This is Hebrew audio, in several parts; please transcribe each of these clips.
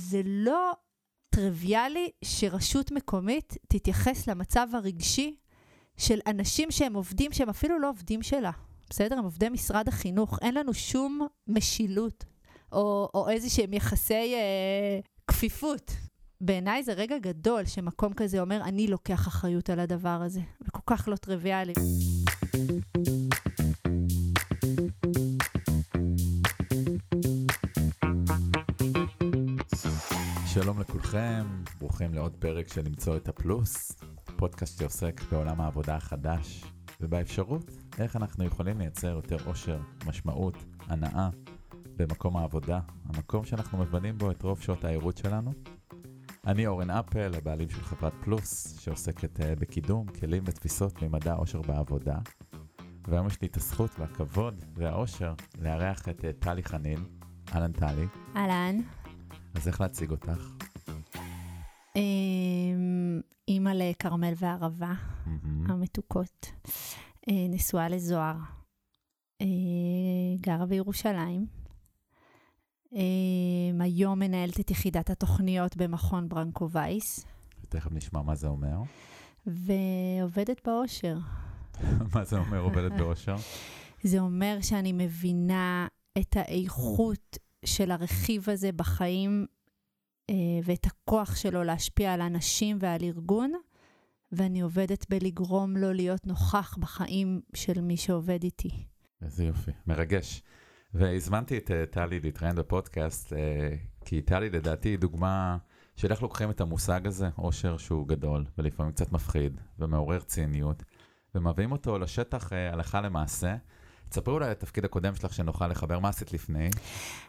זה לא טריוויאלי שרשות מקומית תתייחס למצב הרגשי של אנשים שהם עובדים, שהם אפילו לא עובדים שלה. בסדר? הם עובדי משרד החינוך. אין לנו שום משילות או, או איזה שהם יחסי אה, כפיפות. בעיניי זה רגע גדול שמקום כזה אומר, אני לוקח אחריות על הדבר הזה. זה כל כך לא טריוויאלי. שלום לכולכם, ברוכים לעוד פרק של למצוא את הפלוס, פודקאסט שעוסק בעולם העבודה החדש ובאפשרות איך אנחנו יכולים לייצר יותר אושר, משמעות, הנאה במקום העבודה, המקום שאנחנו מבלים בו את רוב שעות העירות שלנו. אני אורן אפל, הבעלים של חברת פלוס, שעוסקת uh, בקידום כלים ותפיסות ממדע אושר בעבודה. והיום יש לי את הזכות והכבוד והאושר לארח את uh, טלי חנין. אהלן טלי. אהלן. אז איך להציג אותך? אמ, אימא לכרמל וערבה המתוקות, אה, נשואה לזוהר, אה, גרה בירושלים. אמ, היום מנהלת את יחידת התוכניות במכון ברנקו וייס. תכף נשמע מה זה אומר. ועובדת באושר. מה זה אומר עובדת באושר? זה אומר שאני מבינה את האיכות של הרכיב הזה בחיים אה, ואת הכוח שלו להשפיע על אנשים ועל ארגון, ואני עובדת בלגרום לו להיות נוכח בחיים של מי שעובד איתי. איזה יופי, מרגש. והזמנתי את uh, טלי להתראיין בפודקאסט, uh, כי טלי לדעתי היא דוגמה של איך לוקחים את המושג הזה, אושר שהוא גדול, ולפעמים קצת מפחיד, ומעורר ציניות, ומביאים אותו לשטח הלכה למעשה. תספרי אולי על התפקיד הקודם שלך שנוכל לחבר, מה עשית לפני?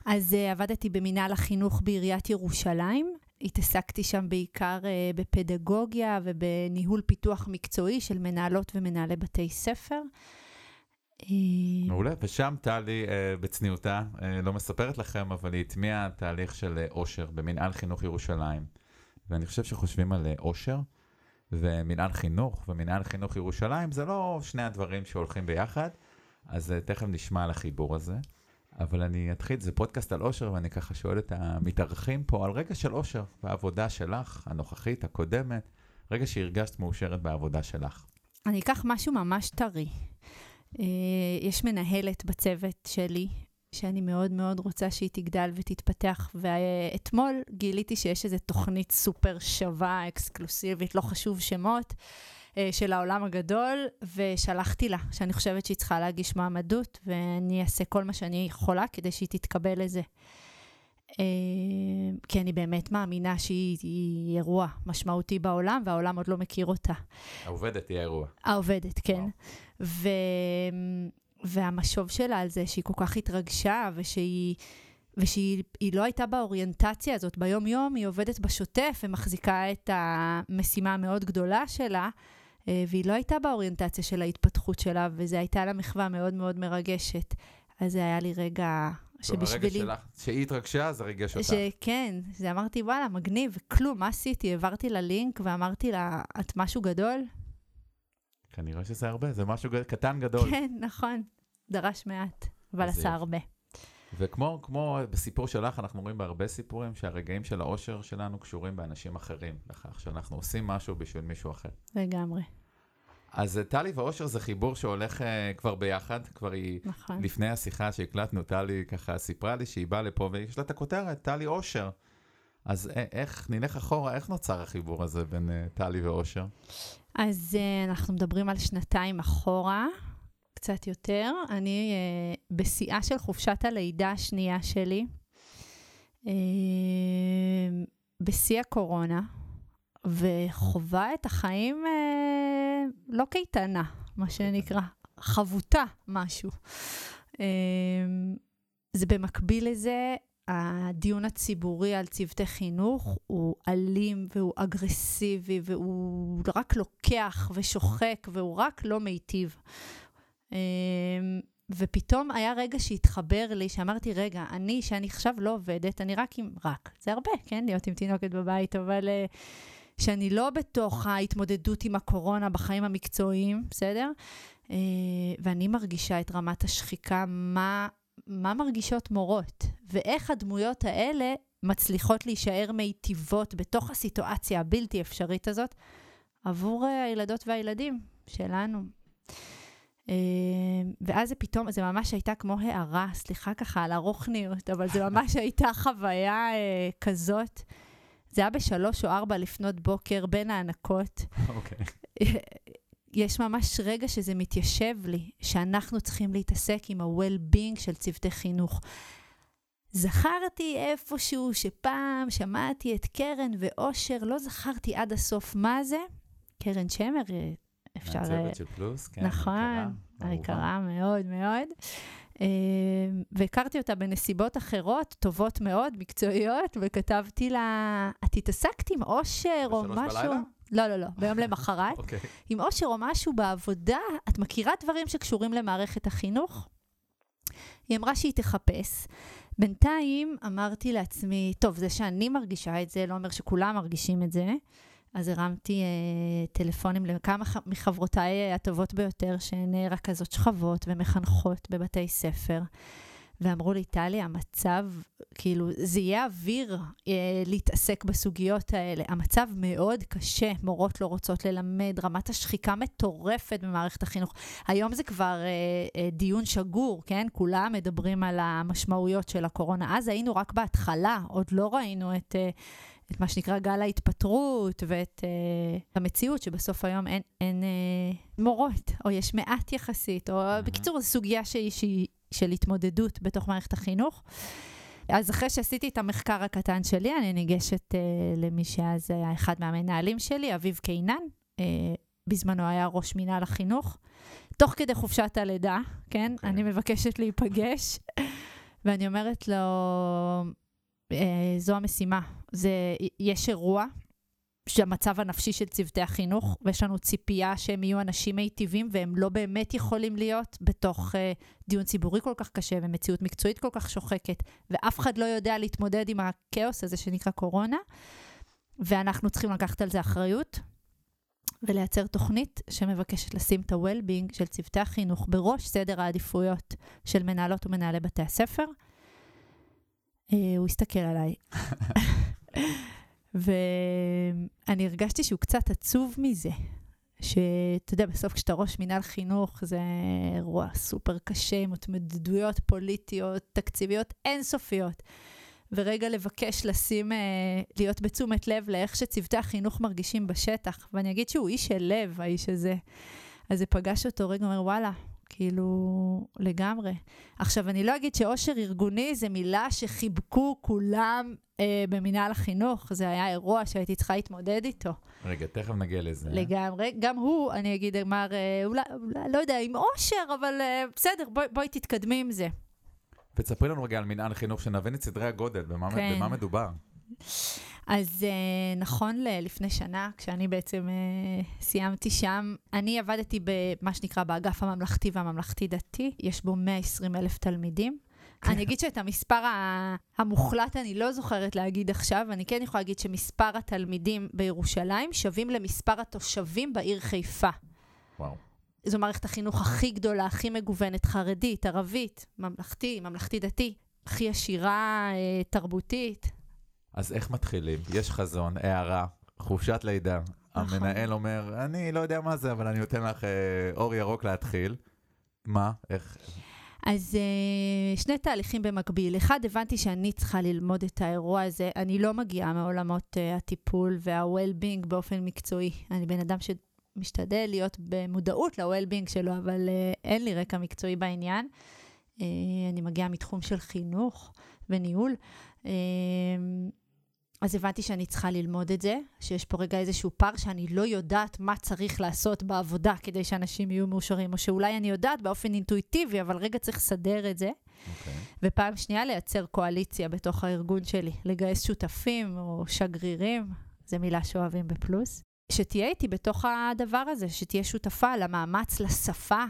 אז uh, עבדתי במינהל החינוך בעיריית ירושלים. התעסקתי שם בעיקר uh, בפדגוגיה ובניהול פיתוח מקצועי של מנהלות ומנהלי בתי ספר. אה, מעולה, ושם טלי uh, בצניעותה, uh, לא מספרת לכם, אבל היא הטמיעה תהליך של אושר במנהל חינוך ירושלים. ואני חושב שחושבים על אושר, ומנהל חינוך ומנהל חינוך ירושלים, זה לא שני הדברים שהולכים ביחד. אז uh, תכף נשמע על החיבור הזה. אבל אני אתחיל, זה פודקאסט על אושר, ואני ככה שואל את המתארחים פה על רגע של אושר בעבודה שלך, הנוכחית, הקודמת, רגע שהרגשת מאושרת בעבודה שלך. אני אקח משהו ממש טרי. Uh, יש מנהלת בצוות שלי, שאני מאוד מאוד רוצה שהיא תגדל ותתפתח, ואתמול גיליתי שיש איזו תוכנית סופר שווה, אקסקלוסיבית, לא חשוב שמות. אה, של העולם הגדול, ושלחתי לה, שאני חושבת שהיא צריכה להגיש מעמדות, ואני אעשה כל מה שאני יכולה כדי שהיא תתקבל לזה. אה, כי אני באמת מאמינה שהיא אירוע משמעותי בעולם, והעולם עוד לא מכיר אותה. העובדת היא האירוע. העובדת, כן. ו... והמשוב שלה על זה שהיא כל כך התרגשה, ושהיא... ושהיא לא הייתה באוריינטציה הזאת ביום-יום, היא עובדת בשוטף ומחזיקה את המשימה המאוד גדולה שלה, והיא לא הייתה באוריינטציה של ההתפתחות שלה, וזו הייתה לה מחווה מאוד מאוד מרגשת. אז זה היה לי רגע שבשבילי... הרגע שלך, שהיא התרגשה, זה ריגש אותך. שכן, זה אמרתי, וואלה, מגניב, כלום, מה עשיתי? העברתי לה לינק ואמרתי לה, את משהו גדול? כנראה שזה הרבה, זה משהו קטן גדול. כן, נכון, דרש מעט, אבל עשה הרבה. וכמו כמו בסיפור שלך, אנחנו רואים בהרבה סיפורים שהרגעים של האושר שלנו קשורים באנשים אחרים, לכך שאנחנו עושים משהו בשביל מישהו אחר. לגמרי. אז אה, טלי ואושר זה חיבור שהולך uh, כבר ביחד, כבר היא, נכון. לפני השיחה שהקלטנו, טלי ככה סיפרה לי שהיא באה לפה ויש לה את הכותרת, טלי אושר. אז אה, איך, נלך אחורה, איך נוצר החיבור הזה בין uh, טלי ואושר? אז uh, אנחנו מדברים על שנתיים אחורה. קצת יותר. אני uh, בשיאה של חופשת הלידה השנייה שלי, uh, בשיא הקורונה, וחווה את החיים uh, לא קייטנה, מה שנקרא, חבוטה משהו. Uh, זה במקביל לזה, הדיון הציבורי על צוותי חינוך הוא אלים והוא אגרסיבי והוא רק לוקח ושוחק והוא רק לא מיטיב. אמ, ופתאום היה רגע שהתחבר לי, שאמרתי, רגע, אני, שאני עכשיו לא עובדת, אני רק עם, רק, זה הרבה, כן, להיות עם תינוקת בבית, אבל uh, שאני לא בתוך ההתמודדות עם הקורונה בחיים המקצועיים, בסדר? Uh, ואני מרגישה את רמת השחיקה, מה, מה מרגישות מורות, ואיך הדמויות האלה מצליחות להישאר מיטיבות בתוך הסיטואציה הבלתי אפשרית הזאת עבור אה, הילדות והילדים שלנו. אה, ואז זה פתאום, זה ממש הייתה כמו הערה, סליחה ככה על הרוחניות, אבל זה ממש הייתה חוויה אה, כזאת. זה היה בשלוש או ארבע לפנות בוקר בין ההנקות. אוקיי. יש ממש רגע שזה מתיישב לי, שאנחנו צריכים להתעסק עם ה-well-being של צוותי חינוך. זכרתי איפשהו שפעם שמעתי את קרן ואושר, לא זכרתי עד הסוף מה זה. קרן שמר, אה, אפשר... מהצוות של פלוס, כן. נכון, היקרה, מאוד מאוד. אה, והכרתי אותה בנסיבות אחרות, טובות מאוד, מקצועיות, וכתבתי לה, את התעסקת עם אושר או בשלוש משהו? בלילה? לא, לא, לא, ביום למחרת. אוקיי. עם אושר או משהו בעבודה, את מכירה דברים שקשורים למערכת החינוך? היא אמרה שהיא תחפש. בינתיים אמרתי לעצמי, טוב, זה שאני מרגישה את זה, לא אומר שכולם מרגישים את זה. אז הרמתי אה, טלפונים לכמה ח- מחברותיי אה, הטובות ביותר, שהן אה, רכזות שכבות ומחנכות בבתי ספר. ואמרו לי, טלי, המצב, כאילו, זה יהיה אוויר אה, להתעסק בסוגיות האלה. המצב מאוד קשה, מורות לא רוצות ללמד, רמת השחיקה מטורפת במערכת החינוך. היום זה כבר אה, אה, דיון שגור, כן? כולם מדברים על המשמעויות של הקורונה. אז היינו רק בהתחלה, עוד לא ראינו את... אה, את מה שנקרא גל ההתפטרות ואת uh, המציאות שבסוף היום אין, אין uh, מורות, או יש מעט יחסית, או מהמם. בקיצור, זו סוגיה שהיא, שהיא של התמודדות בתוך מערכת החינוך. אז אחרי שעשיתי את המחקר הקטן שלי, אני ניגשת uh, למי שאז היה אחד מהמנהלים שלי, אביב קינן, uh, בזמנו היה ראש מינהל החינוך. תוך כדי חופשת הלידה, כן? אוקיי. אני מבקשת להיפגש, ואני אומרת לו, אה, זו המשימה. זה, יש אירוע שהמצב הנפשי של צוותי החינוך, ויש לנו ציפייה שהם יהיו אנשים מיטיבים, והם לא באמת יכולים להיות בתוך אה, דיון ציבורי כל כך קשה ומציאות מקצועית כל כך שוחקת, ואף אחד לא יודע להתמודד עם הכאוס הזה שנקרא קורונה, ואנחנו צריכים לקחת על זה אחריות. ולייצר תוכנית שמבקשת לשים את ה-well-being של צוותי החינוך בראש סדר העדיפויות של מנהלות ומנהלי בתי הספר. אה, הוא הסתכל עליי. ואני הרגשתי שהוא קצת עצוב מזה. שאתה יודע, בסוף כשאתה ראש מינהל חינוך, זה אירוע סופר קשה, עם התמודדויות פוליטיות, תקציביות אינסופיות. ורגע לבקש לשים, אה, להיות בתשומת לב לאיך שצוותי החינוך מרגישים בשטח. ואני אגיד שהוא איש של לב, האיש הזה. אז זה פגש אותו רגע, אומר, וואלה, כאילו, לגמרי. עכשיו, אני לא אגיד שאושר ארגוני זה מילה שחיבקו כולם אה, במינהל החינוך. זה היה אירוע שהייתי צריכה להתמודד איתו. רגע, תכף נגיע לזה. לגמרי. גם הוא, אני אגיד, אמר, אה, אולי, אולי, לא יודע, עם אושר, אבל אה, בסדר, בואי, בואי תתקדמי עם זה. ותספרי לנו רגע על מנהל חינוך, שנבין את סדרי הגודל, במה, כן. במה מדובר. אז uh, נכון ל- לפני שנה, כשאני בעצם uh, סיימתי שם, אני עבדתי במה שנקרא באגף הממלכתי והממלכתי-דתי, יש בו 120 אלף תלמידים. אני אגיד שאת המספר המוחלט אני לא זוכרת להגיד עכשיו, אני כן יכולה להגיד שמספר התלמידים בירושלים שווים למספר התושבים בעיר חיפה. וואו. זו מערכת החינוך הכי גדולה, הכי מגוונת, חרדית, ערבית, ממלכתי, ממלכתי-דתי, הכי עשירה, אה, תרבותית. אז איך מתחילים? יש חזון, הערה, חופשת לידה. נכון. המנהל אומר, אני לא יודע מה זה, אבל אני נותן לך אה, אור ירוק להתחיל. מה? איך? אז uh, שני תהליכים במקביל. אחד, הבנתי שאני צריכה ללמוד את האירוע הזה. אני לא מגיעה מעולמות uh, הטיפול וה-well-being באופן מקצועי. אני בן אדם שמשתדל להיות במודעות ל-well-being שלו, אבל uh, אין לי רקע מקצועי בעניין. אני מגיעה מתחום של חינוך וניהול. אז הבנתי שאני צריכה ללמוד את זה, שיש פה רגע איזשהו פער שאני לא יודעת מה צריך לעשות בעבודה כדי שאנשים יהיו מאושרים, או שאולי אני יודעת באופן אינטואיטיבי, אבל רגע צריך לסדר את זה. אוקיי. ופעם שנייה, לייצר קואליציה בתוך הארגון שלי, לגייס שותפים או שגרירים, זו מילה שאוהבים בפלוס, שתהיה איתי בתוך הדבר הזה, שתהיה שותפה למאמץ, לשפה.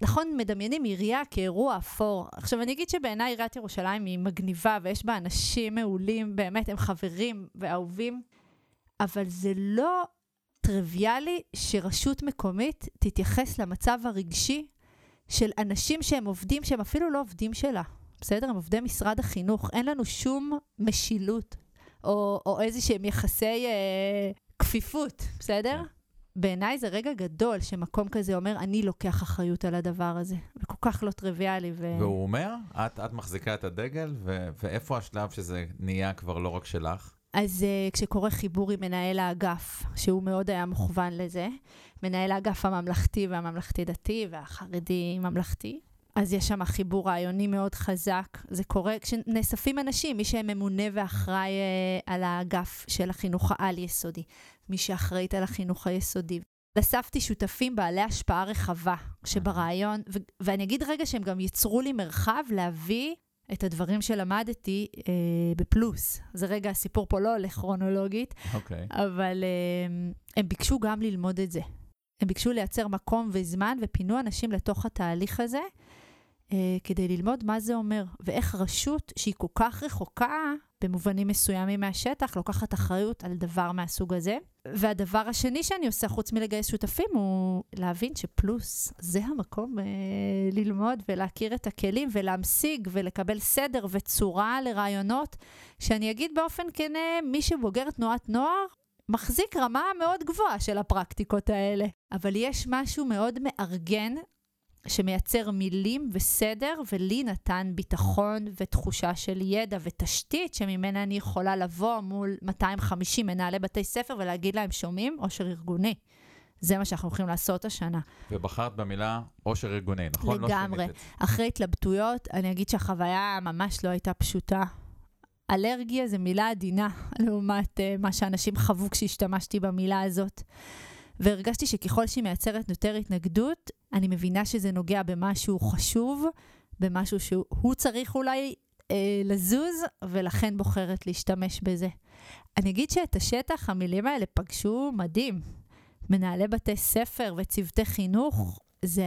נכון, מדמיינים עירייה כאירוע אפור. עכשיו, אני אגיד שבעיניי עיריית ירושלים היא מגניבה, ויש בה אנשים מעולים, באמת, הם חברים ואהובים, אבל זה לא טריוויאלי שרשות מקומית תתייחס למצב הרגשי של אנשים שהם עובדים, שהם אפילו לא עובדים שלה. בסדר? הם עובדי משרד החינוך, אין לנו שום משילות או, או איזה שהם יחסי אה, כפיפות, בסדר? בעיניי זה רגע גדול שמקום כזה אומר, אני לוקח אחריות על הדבר הזה. זה כל כך לא טריוויאלי. ו... והוא אומר, את, את מחזיקה את הדגל, ו, ואיפה השלב שזה נהיה כבר לא רק שלך? אז uh, כשקורה חיבור עם מנהל האגף, שהוא מאוד היה מוכוון לזה, מנהל האגף הממלכתי והממלכתי-דתי והחרדי-ממלכתי, אז יש שם חיבור רעיוני מאוד חזק. זה קורה כשנאספים אנשים, מי שממונה ואחראי uh, על האגף של החינוך העל-יסודי, מי שאחראית על החינוך היסודי. אספתי שותפים בעלי השפעה רחבה, שברעיון, ו- ואני אגיד רגע שהם גם יצרו לי מרחב להביא את הדברים שלמדתי אה, בפלוס. זה רגע, הסיפור פה לא הולך כרונולוגית, אוקיי. אבל אה, הם ביקשו גם ללמוד את זה. הם ביקשו לייצר מקום וזמן ופינו אנשים לתוך התהליך הזה, אה, כדי ללמוד מה זה אומר, ואיך רשות שהיא כל כך רחוקה במובנים מסוימים מהשטח, לוקחת אחריות על דבר מהסוג הזה. והדבר השני שאני עושה, חוץ מלגייס שותפים, הוא להבין שפלוס זה המקום אה, ללמוד ולהכיר את הכלים ולהמשיג ולקבל סדר וצורה לרעיונות, שאני אגיד באופן כנה, מי שבוגר תנועת נוער, מחזיק רמה מאוד גבוהה של הפרקטיקות האלה. אבל יש משהו מאוד מארגן שמייצר מילים וסדר, ולי נתן ביטחון ותחושה של ידע ותשתית שממנה אני יכולה לבוא מול 250 מנהלי בתי ספר ולהגיד להם, שומעים? עושר ארגוני. זה מה שאנחנו הולכים לעשות השנה. ובחרת במילה עושר ארגוני, נכון? לא לגמרי. לא אחרי התלבטויות, אני אגיד שהחוויה ממש לא הייתה פשוטה. אלרגיה זה מילה עדינה לעומת uh, מה שאנשים חוו כשהשתמשתי במילה הזאת. והרגשתי שככל שהיא מייצרת יותר התנגדות, אני מבינה שזה נוגע במשהו חשוב, במשהו שהוא צריך אולי אה, לזוז, ולכן בוחרת להשתמש בזה. אני אגיד שאת השטח, המילים האלה פגשו מדהים. מנהלי בתי ספר וצוותי חינוך, זה...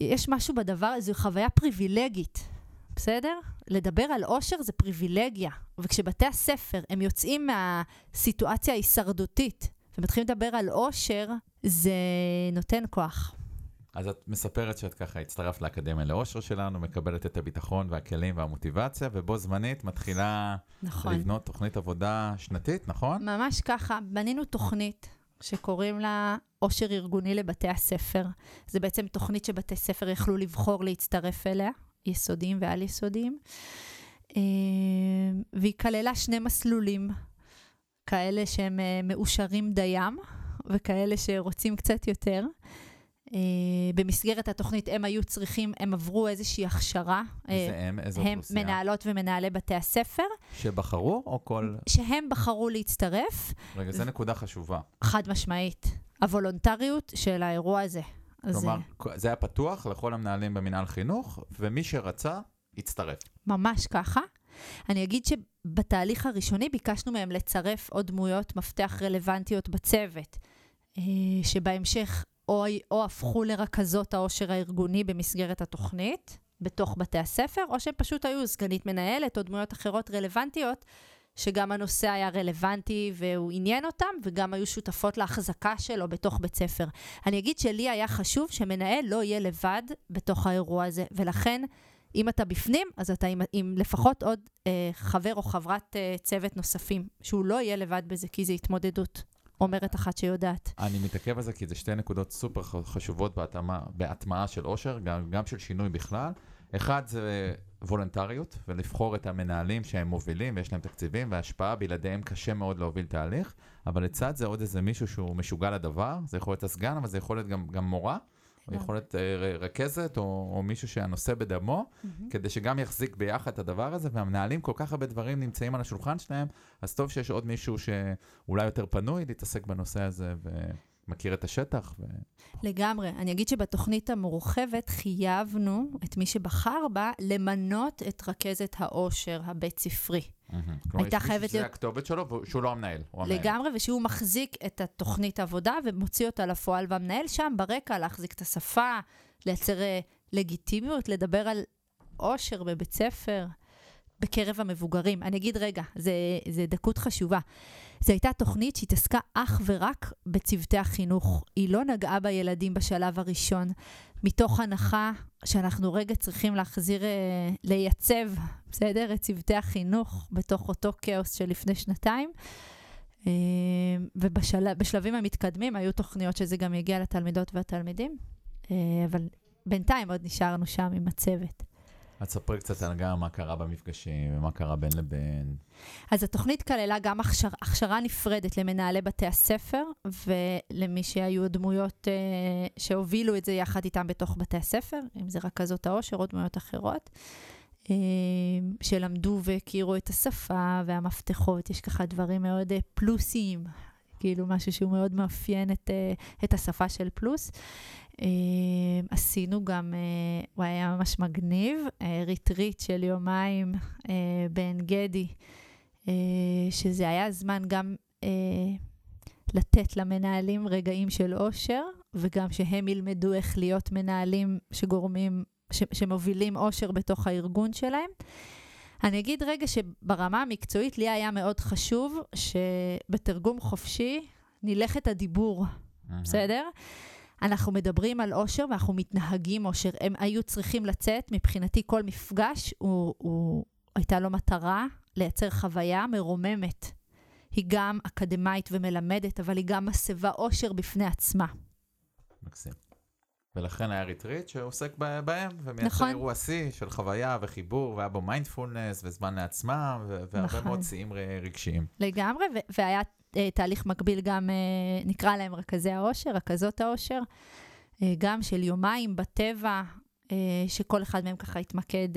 יש משהו בדבר, זו חוויה פריבילגית, בסדר? לדבר על אושר זה פריבילגיה. וכשבתי הספר, הם יוצאים מהסיטואציה ההישרדותית ומתחילים לדבר על אושר, זה נותן כוח. אז את מספרת שאת ככה הצטרפת לאקדמיה לאושר שלנו, מקבלת את הביטחון והכלים והמוטיבציה, ובו זמנית מתחילה נכון. לבנות תוכנית עבודה שנתית, נכון? ממש ככה, בנינו תוכנית שקוראים לה אושר ארגוני לבתי הספר. זה בעצם תוכנית שבתי ספר יכלו לבחור להצטרף אליה, יסודיים ועל-יסודיים. אה, והיא כללה שני מסלולים. כאלה שהם uh, מאושרים דיים, וכאלה שרוצים קצת יותר. Uh, במסגרת התוכנית הם היו צריכים, הם עברו איזושהי הכשרה. זה uh, הם? איזו אוכלוסייה? הם מנהלות ומנהלי בתי הספר. שבחרו או כל... שהם בחרו להצטרף. רגע, זו נקודה חשובה. חד משמעית. הוולונטריות של האירוע הזה. כלומר, זה... זה היה פתוח לכל המנהלים במנהל חינוך, ומי שרצה, הצטרף. ממש ככה. אני אגיד שבתהליך הראשוני ביקשנו מהם לצרף עוד דמויות מפתח רלוונטיות בצוות, אה, שבהמשך או, או הפכו לרכזות העושר הארגוני במסגרת התוכנית, בתוך בתי הספר, או שהם פשוט היו סגנית מנהלת או דמויות אחרות רלוונטיות, שגם הנושא היה רלוונטי והוא עניין אותם, וגם היו שותפות להחזקה שלו בתוך בית ספר. אני אגיד שלי היה חשוב שמנהל לא יהיה לבד בתוך האירוע הזה, ולכן אם אתה בפנים, אז אתה עם, עם לפחות עוד אה, חבר או חברת אה, צוות נוספים, שהוא לא יהיה לבד בזה, כי זו התמודדות. אומרת אחת שיודעת. אני מתעכב על זה כי זה שתי נקודות סופר חשובות בהטמעה, בהטמעה של עושר, גם, גם של שינוי בכלל. אחד זה וולונטריות, ולבחור את המנהלים שהם מובילים ויש להם תקציבים והשפעה, בלעדיהם קשה מאוד להוביל תהליך, אבל לצד זה עוד איזה מישהו שהוא משוגע לדבר, זה יכול להיות הסגן, אבל זה יכול להיות גם, גם מורה. או יכול להיות אה, רכזת, או, או מישהו שהנושא בדמו, mm-hmm. כדי שגם יחזיק ביחד את הדבר הזה, והמנהלים כל כך הרבה דברים נמצאים על השולחן שלהם, אז טוב שיש עוד מישהו שאולי יותר פנוי להתעסק בנושא הזה. ו... מכיר את השטח. ו... לגמרי. אני אגיד שבתוכנית המורחבת חייבנו את מי שבחר בה למנות את רכזת העושר הבית ספרי. הייתה חייבת להיות... שזה הכתובת שלו, שהוא לא המנהל. לגמרי, ושהוא מחזיק את התוכנית עבודה ומוציא אותה לפועל, והמנהל שם ברקע להחזיק את השפה, לייצר אה, לגיטימיות, לדבר על עושר בבית ספר. בקרב המבוגרים. אני אגיד רגע, זה, זה דקות חשובה. זו הייתה תוכנית שהתעסקה אך ורק בצוותי החינוך. היא לא נגעה בילדים בשלב הראשון, מתוך הנחה שאנחנו רגע צריכים להחזיר, אה, לייצב, בסדר? את צוותי החינוך בתוך אותו כאוס של לפני שנתיים. אה, ובשלבים המתקדמים היו תוכניות שזה גם יגיע לתלמידות והתלמידים, אה, אבל בינתיים עוד נשארנו שם עם הצוות. אז ספרי קצת על גם מה קרה במפגשים ומה קרה בין לבין. אז התוכנית כללה גם הכשר, הכשרה נפרדת למנהלי בתי הספר ולמי שהיו דמויות אה, שהובילו את זה יחד איתם בתוך בתי הספר, אם זה רכזות העושר או דמויות אחרות, אה, שלמדו והכירו את השפה והמפתחות, יש ככה דברים מאוד אה, פלוסיים, כאילו משהו שהוא מאוד מאפיין את, אה, את השפה של פלוס. Uh, עשינו גם, הוא היה ממש מגניב, ריטריט של יומיים בעין גדי, שזה היה זמן גם לתת למנהלים רגעים של אושר, וגם שהם ילמדו איך להיות מנהלים שגורמים, ש, שמובילים אושר בתוך הארגון שלהם. אני אגיד רגע שברמה המקצועית לי היה מאוד חשוב שבתרגום חופשי נלך את הדיבור, mm-hmm. בסדר? אנחנו מדברים על אושר ואנחנו מתנהגים אושר. הם היו צריכים לצאת, מבחינתי כל מפגש, הוא, הוא, הייתה לו מטרה לייצר חוויה מרוממת. היא גם אקדמאית ומלמדת, אבל היא גם מסבה אושר בפני עצמה. מקסים. ולכן היה ריטריט שעוסק בהם, ומייצר נכון. אירוע שיא של חוויה וחיבור, והיה בו מיינדפולנס וזמן לעצמם, והרבה נכון. מאוד שיאים רגשיים. לגמרי, והיה תהליך מקביל גם, אה, נקרא להם רכזי העושר, רכזות העושר, אה, גם של יומיים בטבע, שכל אחד מהם ככה התמקד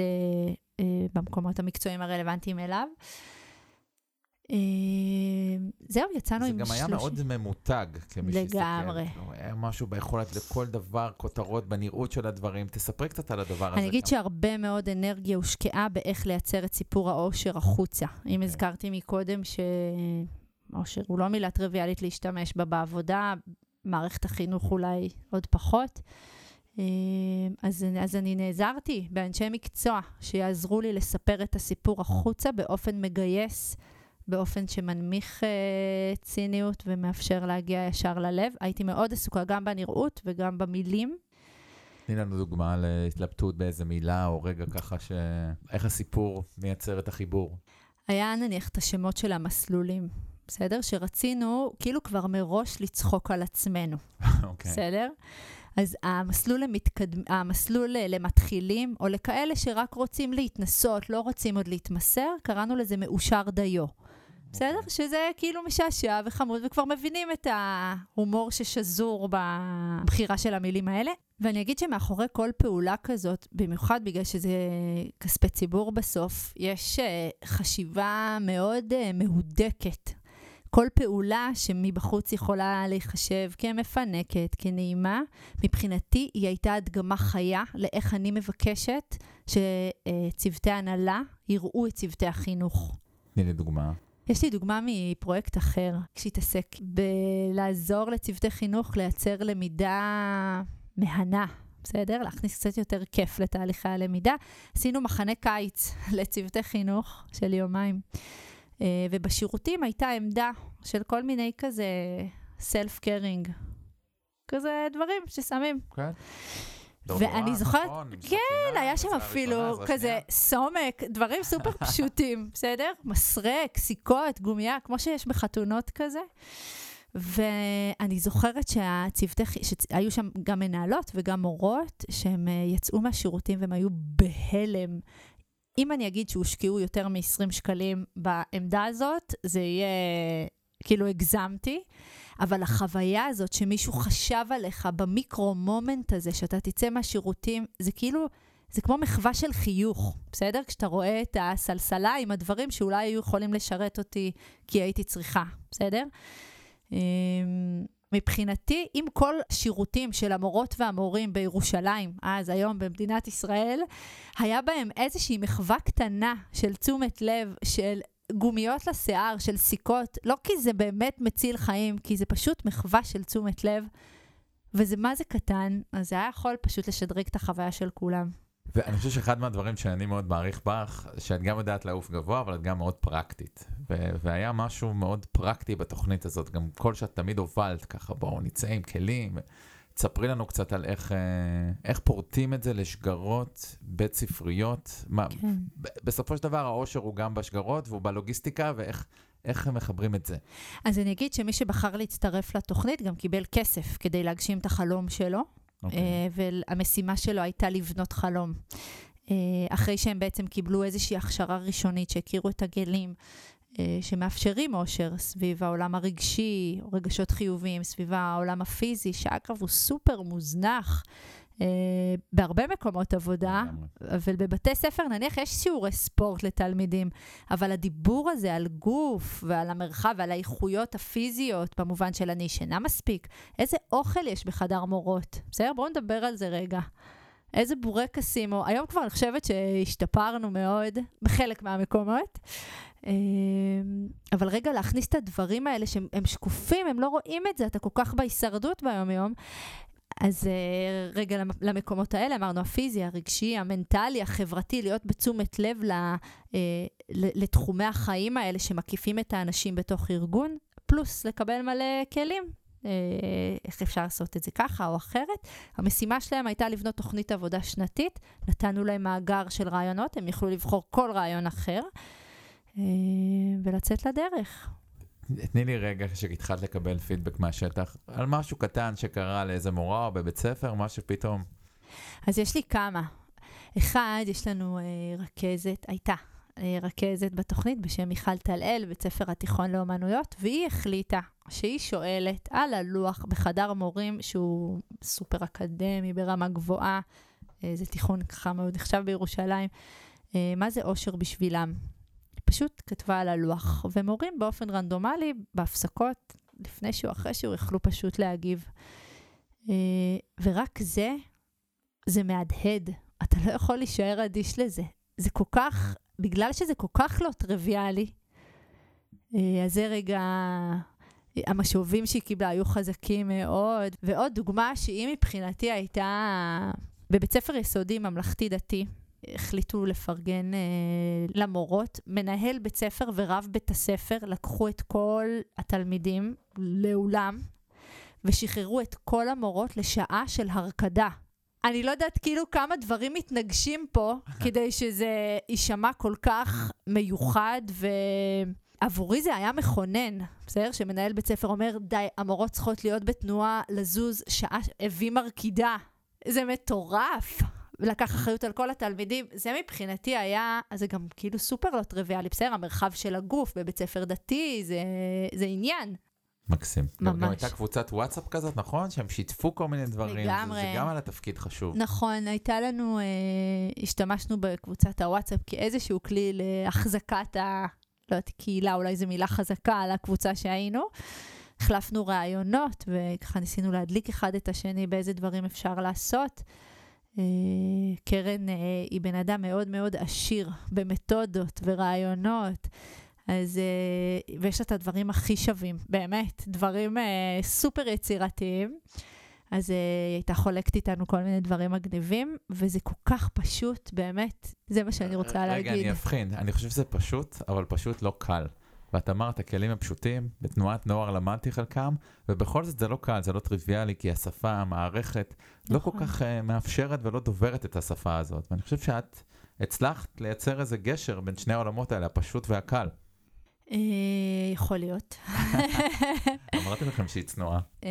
במקומות המקצועיים הרלוונטיים אליו. זהו, יצאנו עם שלושים. זה גם היה מאוד ממותג, כמי שהסתכל. לגמרי. היה משהו ביכולת לכל דבר, כותרות, בנראות של הדברים. תספרי קצת על הדבר הזה. אני אגיד שהרבה מאוד אנרגיה הושקעה באיך לייצר את סיפור העושר החוצה. אם אוקיי. הזכרתי מקודם ש... עושר הוא לא מילה טריוויאלית להשתמש בה בעבודה, מערכת החינוך אולי עוד פחות. אה, אז, אז אני נעזרתי באנשי מקצוע שיעזרו לי לספר את הסיפור החוצה באופן מגייס, באופן שמנמיך uh, ציניות ומאפשר להגיע ישר ללב. הייתי מאוד עסוקה גם בנראות וגם במילים. תני לנו דוגמה להתלבטות באיזה מילה או רגע ככה, ש... איך הסיפור מייצר את החיבור. היה נניח את השמות של המסלולים. בסדר? שרצינו כאילו כבר מראש לצחוק על עצמנו, okay. אוקיי. בסדר? אז המסלול, למתקד... המסלול למתחילים, או לכאלה שרק רוצים להתנסות, לא רוצים עוד להתמסר, קראנו לזה מאושר דיו. Okay. בסדר? אוקיי. שזה כאילו משעשע וחמוד, וכבר מבינים את ההומור ששזור בבחירה של המילים האלה. ואני אגיד שמאחורי כל פעולה כזאת, במיוחד בגלל שזה כספי ציבור בסוף, יש uh, חשיבה מאוד uh, מהודקת כל פעולה שמבחוץ יכולה להיחשב כמפנקת, כנעימה, מבחינתי היא הייתה הדגמה חיה לאיך אני מבקשת שצוותי הנהלה יראו את צוותי החינוך. תני לי דוגמה. יש לי דוגמה מפרויקט אחר, שהתעסק בלעזור לצוותי חינוך לייצר למידה מהנה, בסדר? להכניס קצת יותר כיף לתהליכי הלמידה. עשינו מחנה קיץ לצוותי חינוך של יומיים. אה, ובשירותים הייתה עמדה של כל מיני כזה סלף קרינג. כזה דברים ששמים. כן. ואני זוכרת, נכון, כן, היה שם אפילו כזה סומק, דברים סופר פשוטים, בסדר? מסרק, סיכות, גומייה, כמו שיש בחתונות כזה. ואני זוכרת שהצוותי, שהיו שם גם מנהלות וגם מורות, שהם אה, יצאו מהשירותים והם היו בהלם. אם אני אגיד שהושקעו יותר מ-20 שקלים בעמדה הזאת, זה יהיה, כאילו הגזמתי, אבל החוויה הזאת שמישהו חשב עליך במיקרו-מומנט הזה, שאתה תצא מהשירותים, זה כאילו, זה כמו מחווה של חיוך, בסדר? כשאתה רואה את הסלסלה עם הדברים שאולי היו יכולים לשרת אותי כי הייתי צריכה, בסדר? מבחינתי, אם כל שירותים של המורות והמורים בירושלים, אז היום במדינת ישראל, היה בהם איזושהי מחווה קטנה של תשומת לב, של גומיות לשיער, של סיכות, לא כי זה באמת מציל חיים, כי זה פשוט מחווה של תשומת לב, וזה מה זה קטן, אז זה היה יכול פשוט לשדרג את החוויה של כולם. ואני חושב שאחד מהדברים שאני מאוד מעריך בך, שאת גם יודעת לעוף גבוה, אבל את גם מאוד פרקטית. ו- והיה משהו מאוד פרקטי בתוכנית הזאת, גם קול שאת תמיד הובלת, ככה בואו נצא עם כלים. תספרי לנו קצת על איך, אה, איך פורטים את זה לשגרות בית ספריות. מה, כן. בסופו של דבר העושר הוא גם בשגרות והוא בלוגיסטיקה, ואיך איך הם מחברים את זה. אז אני אגיד שמי שבחר להצטרף לתוכנית גם קיבל כסף כדי להגשים את החלום שלו, אוקיי. אה, והמשימה שלו הייתה לבנות חלום. אה, אחרי שהם בעצם קיבלו איזושהי הכשרה ראשונית, שהכירו את הגלים, אה, שמאפשרים אושר סביב העולם הרגשי, רגשות חיוביים, סביב העולם הפיזי, שאגב הוא סופר מוזנח. אה, בהרבה מקומות עבודה. אבל בבתי ספר נניח יש שיעורי ספורט לתלמידים, אבל הדיבור הזה על גוף ועל המרחב ועל האיכויות הפיזיות, במובן של אני ישנה מספיק, איזה אוכל יש בחדר מורות, בסדר? בואו נדבר על זה רגע. איזה בורקסים, או היום כבר אני חושבת שהשתפרנו מאוד בחלק מהמקומות. אה, אבל רגע, להכניס את הדברים האלה שהם הם שקופים, הם לא רואים את זה, אתה כל כך בהישרדות ביום-יום. אז אה, רגע למ- למקומות האלה, אמרנו הפיזי, הרגשי, המנטלי, החברתי, להיות בתשומת לב אה, לתחומי החיים האלה שמקיפים את האנשים בתוך ארגון, פלוס לקבל מלא כלים. אה, איך אפשר לעשות את זה ככה או אחרת. המשימה שלהם הייתה לבנות תוכנית עבודה שנתית, נתנו להם מאגר של רעיונות, הם יכלו לבחור כל רעיון אחר ולצאת לדרך. תני לי רגע שהתחלת לקבל פידבק מהשטח על משהו קטן שקרה לאיזה מורה או בבית ספר, מה שפתאום... אז יש לי כמה. אחד, יש לנו אה, רכזת, הייתה אה, רכזת בתוכנית בשם מיכל טל-אל, בית ספר התיכון לאומנויות, והיא החליטה שהיא שואלת על הלוח בחדר מורים שהוא סופר אקדמי ברמה גבוהה, אה, זה תיכון ככה מאוד נחשב בירושלים, אה, מה זה אושר בשבילם. פשוט כתבה על הלוח, ומורים באופן רנדומלי, בהפסקות, לפני שהוא, אחרי שהוא, יכלו פשוט להגיב. אה, ורק זה, זה מהדהד. אתה לא יכול להישאר אדיש לזה. זה כל כך, בגלל שזה כל כך לא טריוויאלי, אה, אז זה רגע, המשובים שהיא קיבלה היו חזקים מאוד. ועוד דוגמה שהיא מבחינתי הייתה בבית ספר יסודי ממלכתי-דתי. החליטו לפרגן אה, למורות. מנהל בית ספר ורב בית הספר לקחו את כל התלמידים לאולם ושחררו את כל המורות לשעה של הרקדה. אני לא יודעת כאילו כמה דברים מתנגשים פה כדי שזה יישמע כל כך מיוחד ועבורי זה היה מכונן, בסדר? שמנהל בית ספר אומר, די, המורות צריכות להיות בתנועה, לזוז, שעה, הביא מרקידה. זה מטורף. לקח אחריות על כל התלמידים, זה מבחינתי היה, אז זה גם כאילו סופר לא טריוויאלי, בסדר, המרחב של הגוף בבית ספר דתי, זה, זה עניין. מקסים. גם- גם ממש. הייתה קבוצת וואטסאפ כזאת, נכון? שהם שיתפו כל מיני דברים. לגמרי. זה, זה גם על התפקיד חשוב. נכון, הייתה לנו, אה, השתמשנו בקבוצת הוואטסאפ כאיזשהו כלי להחזקת ה... לא יודעת, קהילה, אולי זו מילה חזקה על הקבוצה שהיינו. החלפנו רעיונות, וככה ניסינו להדליק אחד את השני באיזה דברים אפשר לעשות. אה, קרן אה, היא בן אדם מאוד מאוד עשיר במתודות ורעיונות. אז, אה, ויש לה את הדברים הכי שווים, באמת, דברים סופר יצירתיים. אז היא הייתה חולקת איתנו כל מיני דברים מגניבים, וזה כל כך פשוט, באמת, זה מה שאני רוצה רגע, להגיד. אני אבחין. אני חושב שזה פשוט, אבל פשוט לא קל. ואת אמרת, הכלים הם פשוטים, בתנועת נוער למדתי חלקם, ובכל זאת זה לא קל, זה לא טריוויאלי, כי השפה, המערכת, לא כל נכון. כך uh, מאפשרת ולא דוברת את השפה הזאת. ואני חושב שאת הצלחת לייצר איזה גשר בין שני העולמות האלה, הפשוט והקל. אה, יכול להיות. אמרתי לכם שהיא צנועה. אמ,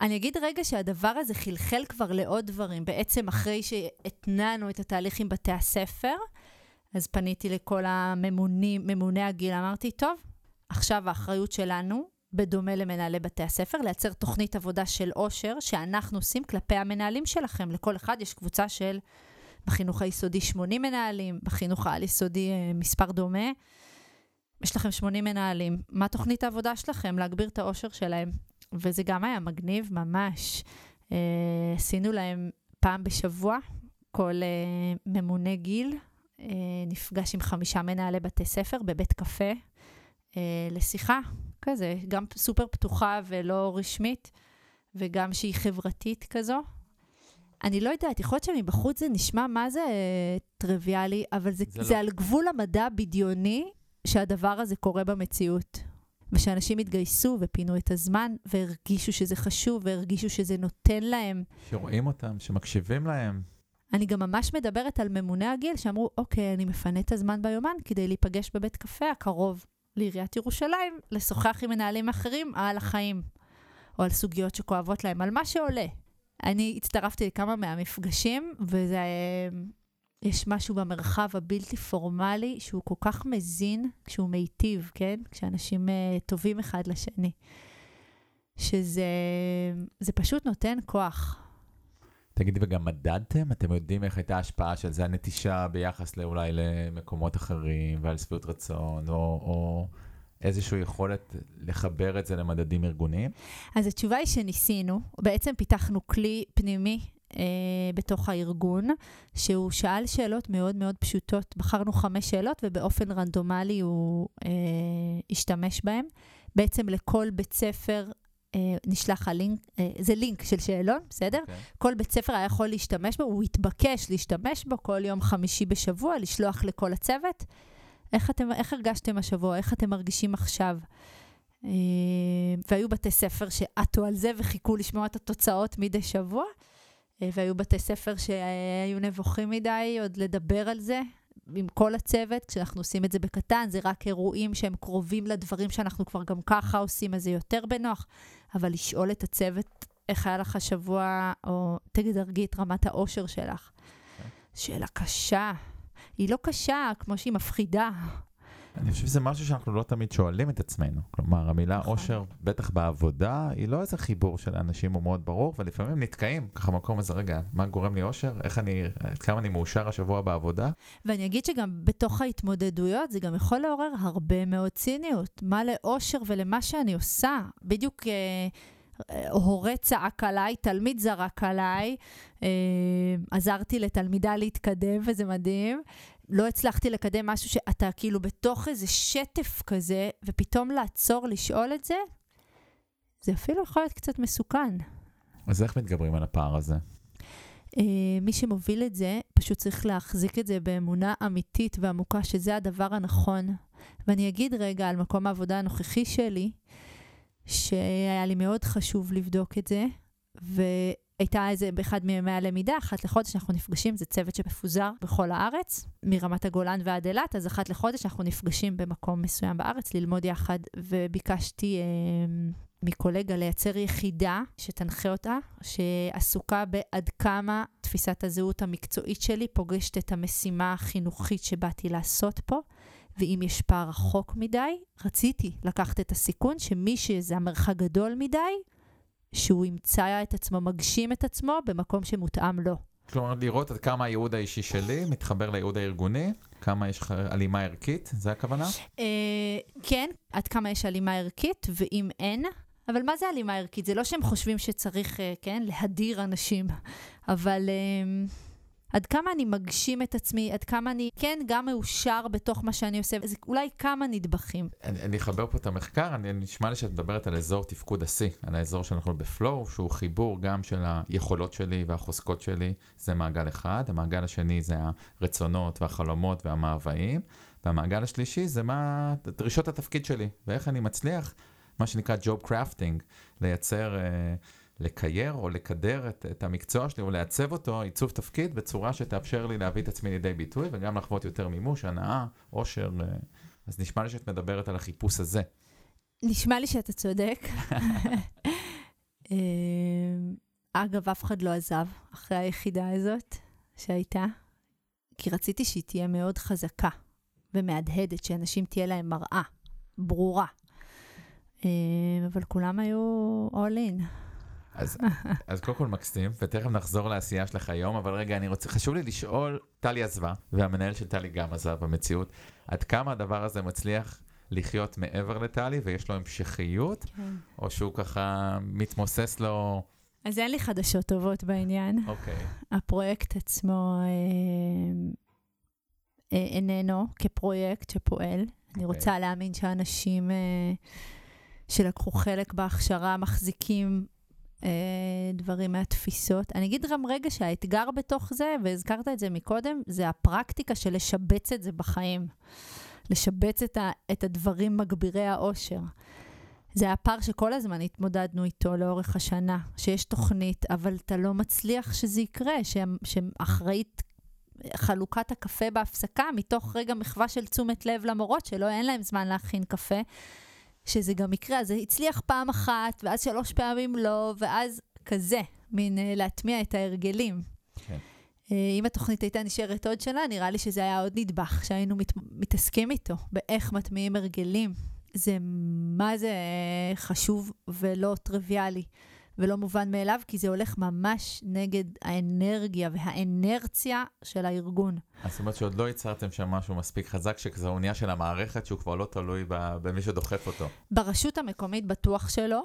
אני אגיד רגע שהדבר הזה חלחל כבר לעוד דברים. בעצם אחרי שהתנענו את התהליך עם בתי הספר, אז פניתי לכל הממונים, ממוני הגיל, אמרתי, טוב, עכשיו האחריות שלנו, בדומה למנהלי בתי הספר, לייצר תוכנית עבודה של עושר שאנחנו עושים כלפי המנהלים שלכם. לכל אחד יש קבוצה של, בחינוך היסודי 80 מנהלים, בחינוך העל-יסודי אה, מספר דומה. יש לכם 80 מנהלים, מה תוכנית העבודה שלכם? להגביר את העושר שלהם. וזה גם היה מגניב ממש. אה, עשינו להם פעם בשבוע, כל אה, ממונה גיל נפגש עם חמישה מנהלי בתי ספר בבית קפה אה, לשיחה כזה, גם סופר פתוחה ולא רשמית, וגם שהיא חברתית כזו. אני לא יודעת, יכול להיות שמבחוץ זה נשמע מה זה אה, טריוויאלי, אבל זה, זה זה לא. על גבול המדע הבדיוני שהדבר הזה קורה במציאות. ושאנשים התגייסו ופינו את הזמן, והרגישו שזה חשוב, והרגישו שזה נותן להם. שרואים אותם, שמקשיבים להם. אני גם ממש מדברת על ממוני הגיל שאמרו, אוקיי, אני מפנה את הזמן ביומן כדי להיפגש בבית קפה הקרוב לעיריית ירושלים, לשוחח עם מנהלים אחרים על החיים, או על סוגיות שכואבות להם, על מה שעולה. אני הצטרפתי לכמה מהמפגשים, וזה... יש משהו במרחב הבלתי פורמלי שהוא כל כך מזין כשהוא מיטיב, כן? כשאנשים uh, טובים אחד לשני. שזה זה פשוט נותן כוח. תגידי, וגם מדדתם? אתם יודעים איך הייתה ההשפעה של זה, הנטישה ביחס אולי למקומות אחרים ועל שביעות רצון, או, או איזושהי יכולת לחבר את זה למדדים ארגוניים? אז התשובה היא שניסינו, בעצם פיתחנו כלי פנימי אה, בתוך הארגון, שהוא שאל שאלות מאוד מאוד פשוטות. בחרנו חמש שאלות ובאופן רנדומלי הוא אה, השתמש בהן. בעצם לכל בית ספר נשלח הלינק, אה, זה לינק של שאלון, בסדר? אוקיי. כל בית ספר היה יכול להשתמש בו, הוא התבקש להשתמש בו כל יום חמישי בשבוע, לשלוח לכל הצוות. איך, אתם, איך הרגשתם השבוע? איך אתם מרגישים עכשיו? אה, והיו בתי ספר שעטו על זה וחיכו לשמוע את התוצאות מדי שבוע, אה, והיו בתי ספר שהיו נבוכים מדי עוד לדבר על זה. עם כל הצוות, כשאנחנו עושים את זה בקטן, זה רק אירועים שהם קרובים לדברים שאנחנו כבר גם ככה עושים, אז זה יותר בנוח. אבל לשאול את הצוות איך היה לך השבוע, או תדרגי את רמת האושר שלך. שאלה קשה. היא לא קשה כמו שהיא מפחידה. אני חושב שזה משהו שאנחנו לא תמיד שואלים את עצמנו. כלומר, המילה נכון. אושר, בטח בעבודה, היא לא איזה חיבור של אנשים הוא מאוד ברור, ולפעמים נתקעים ככה במקום הזה, רגע, מה גורם לי אושר? איך אני, כמה אני מאושר השבוע בעבודה? ואני אגיד שגם בתוך ההתמודדויות זה גם יכול לעורר הרבה מאוד ציניות. מה לאושר ולמה שאני עושה. בדיוק אה, אה, הורה צעק עליי, תלמיד זרק עליי, אה, עזרתי לתלמידה להתקדם וזה מדהים. לא הצלחתי לקדם משהו שאתה כאילו בתוך איזה שטף כזה, ופתאום לעצור לשאול את זה, זה אפילו יכול להיות קצת מסוכן. אז איך מתגברים על הפער הזה? אה, מי שמוביל את זה, פשוט צריך להחזיק את זה באמונה אמיתית ועמוקה שזה הדבר הנכון. ואני אגיד רגע על מקום העבודה הנוכחי שלי, שהיה לי מאוד חשוב לבדוק את זה, והייתה איזה, באחד מימי הלמידה, אחת לחודש אנחנו נפגשים, זה צוות שמפוזר בכל הארץ, מרמת הגולן ועד אילת, אז אחת לחודש אנחנו נפגשים במקום מסוים בארץ ללמוד יחד, וביקשתי אה, מקולגה לייצר יחידה שתנחה אותה, שעסוקה בעד כמה תפיסת הזהות המקצועית שלי פוגשת את המשימה החינוכית שבאתי לעשות פה. ואם יש פער רחוק מדי, רציתי לקחת את הסיכון שמי שזה המרחק גדול מדי, שהוא ימצא את עצמו, מגשים את עצמו במקום שמותאם לו. כלומר, לראות עד כמה הייעוד האישי שלי מתחבר לייעוד הארגוני, כמה יש הלימה ערכית, זה הכוונה? אה, כן, עד כמה יש הלימה ערכית, ואם אין, אבל מה זה הלימה ערכית? זה לא שהם חושבים שצריך, אה, כן, להדיר אנשים, אבל אה, עד כמה אני מגשים את עצמי, עד כמה אני, כן, גם מאושר בתוך מה שאני עושה, זה אולי כמה נדבכים. אני, אני אחבר פה את המחקר, אני, נשמע לי שאת מדברת על אזור תפקוד השיא, על האזור שאנחנו בפלואו, שהוא חיבור גם של היכולות שלי והחוזקות שלי, זה מעגל אחד, המעגל השני זה הרצונות והחלומות והמאוויים, והמעגל השלישי זה מה דרישות התפקיד שלי, ואיך אני מצליח, מה שנקרא Job Crafting, לייצר... אה, לקייר או לקדר את, את המקצוע שלי או לעצב אותו, עיצוב תפקיד, בצורה שתאפשר לי להביא את עצמי לידי ביטוי וגם לחוות יותר מימוש, הנאה, עושר. אה, אז נשמע לי שאת מדברת על החיפוש הזה. נשמע לי שאתה צודק. אה, אגב, אף אחד לא עזב אחרי היחידה הזאת שהייתה, כי רציתי שהיא תהיה מאוד חזקה ומהדהדת, שאנשים תהיה להם מראה ברורה. אה, אבל כולם היו all in. אז, אז קודם כל מקסים, ותכף נחזור לעשייה שלך היום, אבל רגע, אני רוצה, חשוב לי לשאול, טלי עזבה, והמנהל של טלי גם עזב במציאות, עד כמה הדבר הזה מצליח לחיות מעבר לטלי, ויש לו המשכיות, כן. או שהוא ככה מתמוסס לו... אז אין לי חדשות טובות בעניין. אוקיי. הפרויקט עצמו אה, אה, איננו כפרויקט שפועל. אני רוצה להאמין שאנשים אה, שלקחו חלק בהכשרה מחזיקים דברים מהתפיסות. אני אגיד גם רגע שהאתגר בתוך זה, והזכרת את זה מקודם, זה הפרקטיקה של לשבץ את זה בחיים. לשבץ את, ה, את הדברים מגבירי האושר. זה הפער שכל הזמן התמודדנו איתו לאורך השנה, שיש תוכנית, אבל אתה לא מצליח שזה יקרה, שאחראית חלוקת הקפה בהפסקה, מתוך רגע מחווה של תשומת לב למורות, שלא אין להם זמן להכין קפה, שזה גם יקרה, אז זה הצליח פעם אחת, ואז שלוש פעמים לא, ואז כזה, מין uh, להטמיע את ההרגלים. כן. Uh, אם התוכנית הייתה נשארת עוד שנה, נראה לי שזה היה עוד נדבך שהיינו מת, מתעסקים איתו, באיך מטמיעים הרגלים. זה מה זה חשוב ולא טריוויאלי. ולא מובן מאליו, כי זה הולך ממש נגד האנרגיה והאנרציה של הארגון. זאת אומרת שעוד לא ייצרתם שם משהו מספיק חזק, שכזה אונייה של המערכת, שהוא כבר לא תלוי במי שדוחף אותו. ברשות המקומית בטוח שלא.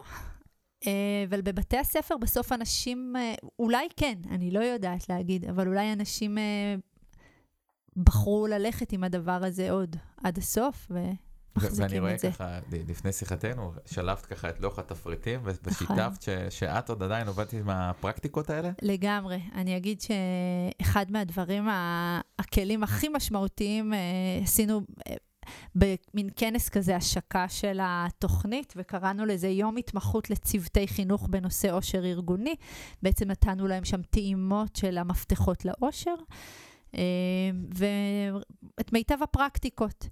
אה, אבל בבתי הספר בסוף אנשים, אה, אולי כן, אני לא יודעת להגיד, אבל אולי אנשים אה, בחרו ללכת עם הדבר הזה עוד עד הסוף, ו... ואני רואה ככה, לפני שיחתנו, שלפת ככה את לוח התפריטים, ושיתפת שאת עוד עדיין עובדת עם הפרקטיקות האלה? לגמרי. אני אגיד שאחד מהדברים, הכלים הכי משמעותיים, אה, עשינו אה, במין כנס כזה השקה של התוכנית, וקראנו לזה יום התמחות לצוותי חינוך בנושא עושר ארגוני. בעצם נתנו להם שם טעימות של המפתחות לעושר, אה, ואת מיטב הפרקטיקות.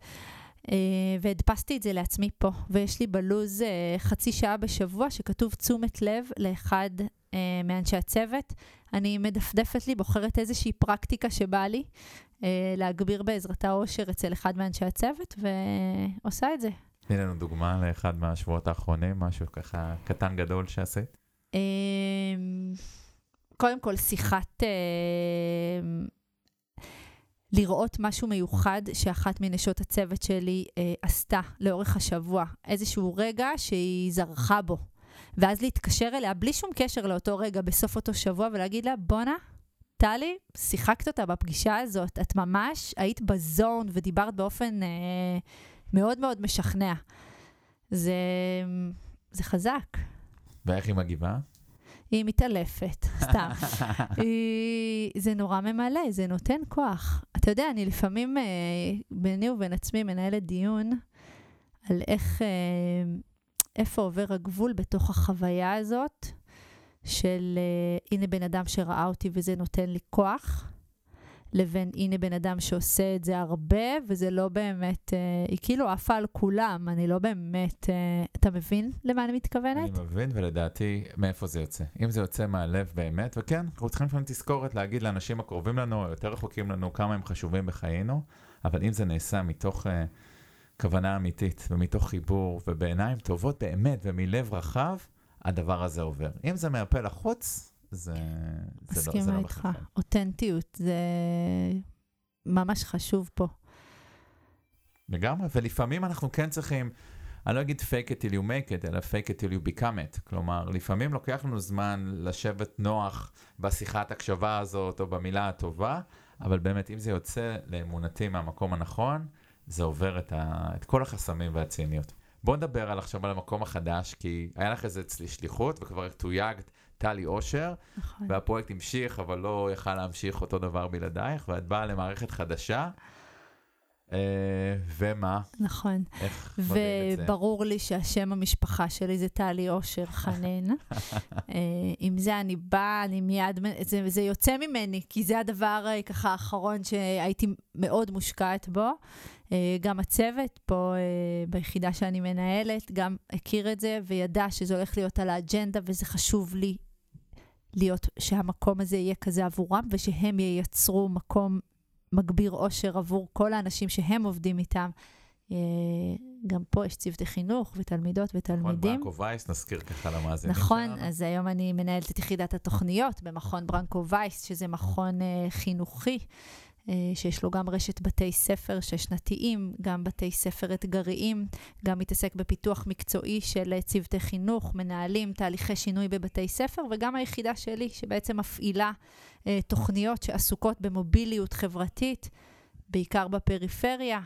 אה, והדפסתי את זה לעצמי פה, ויש לי בלוז אה, חצי שעה בשבוע שכתוב תשומת לב לאחד אה, מאנשי הצוות. אני מדפדפת לי, בוחרת איזושהי פרקטיקה שבא לי להגביר בעזרתה אושר אצל אחד מאנשי הצוות, ועושה את זה. תני לנו דוגמה לאחד מהשבועות האחרונים, משהו ככה קטן גדול שעשית. קודם כל, שיחת לראות משהו מיוחד שאחת מנשות הצוות שלי אה, עשתה לאורך השבוע, איזשהו רגע שהיא זרחה בו, ואז להתקשר אליה בלי שום קשר לאותו רגע בסוף אותו שבוע ולהגיד לה, בואנה, טלי, שיחקת אותה בפגישה הזאת, את ממש היית בזון ודיברת באופן אה, מאוד מאוד משכנע. זה, זה חזק. ואיך היא מגיבה? היא מתעלפת, סתם. היא, זה נורא ממלא, זה נותן כוח. אתה יודע, אני לפעמים, אה, ביני ובין עצמי, מנהלת דיון על איך, אה, איפה עובר הגבול בתוך החוויה הזאת של אה, הנה בן אדם שראה אותי וזה נותן לי כוח. לבין הנה בן אדם שעושה את זה הרבה, וזה לא באמת, אה, היא כאילו עפה על כולם, אני לא באמת, אה, אתה מבין למה אני מתכוונת? אני מבין, ולדעתי, מאיפה זה יוצא. אם זה יוצא מהלב באמת, וכן, אנחנו צריכים לפעמים תזכורת להגיד לאנשים הקרובים לנו, יותר רחוקים לנו, כמה הם חשובים בחיינו, אבל אם זה נעשה מתוך... אה, כוונה אמיתית ומתוך חיבור ובעיניים טובות באמת ומלב רחב, הדבר הזה עובר. אם זה מהפה לחוץ, זה, זה לא, זה לא איתך. אותנטיות, זה ממש חשוב פה. לגמרי, ולפעמים אנחנו כן צריכים, אני לא אגיד fake it till you make it, אלא fake it till you become it. כלומר, לפעמים לוקח לנו זמן לשבת נוח בשיחת הקשבה הזאת, או במילה הטובה, אבל באמת, אם זה יוצא לאמונתי מהמקום הנכון, זה עובר את, ה, את כל החסמים והציניות. בואו נדבר על עכשיו על המקום החדש, כי היה לך איזה אצלי שליחות, וכבר תויגת טלי אושר, נכון. והפרויקט המשיך, אבל לא יכל להמשיך אותו דבר בלעדייך, ואת באה למערכת חדשה. Uh, ומה? נכון. איך מביאים את זה? וברור לי שהשם המשפחה שלי זה טלי אושר חנן. uh, עם זה אני באה, אני מיד, זה, זה יוצא ממני, כי זה הדבר uh, ככה האחרון שהייתי מאוד מושקעת בו. Uh, גם הצוות פה uh, ביחידה שאני מנהלת, גם הכיר את זה וידע שזה הולך להיות על האג'נדה וזה חשוב לי להיות, שהמקום הזה יהיה כזה עבורם, ושהם ייצרו מקום מגביר אושר עבור כל האנשים שהם עובדים איתם. אה, גם פה יש צוותי חינוך ותלמידות ותלמידים. מכון ברנקו וייס, נזכיר ככה למאזינים נכון, שלנו. נכון, אז היום אני מנהלת את יחידת התוכניות במכון ברנקו וייס, שזה מכון uh, חינוכי אה, שיש לו גם רשת בתי ספר ששנתיים, גם בתי ספר אתגריים, גם מתעסק בפיתוח מקצועי של אה, צוותי חינוך, מנהלים, תהליכי שינוי בבתי ספר, וגם היחידה שלי שבעצם מפעילה אה, תוכניות שעסוקות במוביליות חברתית, בעיקר בפריפריה.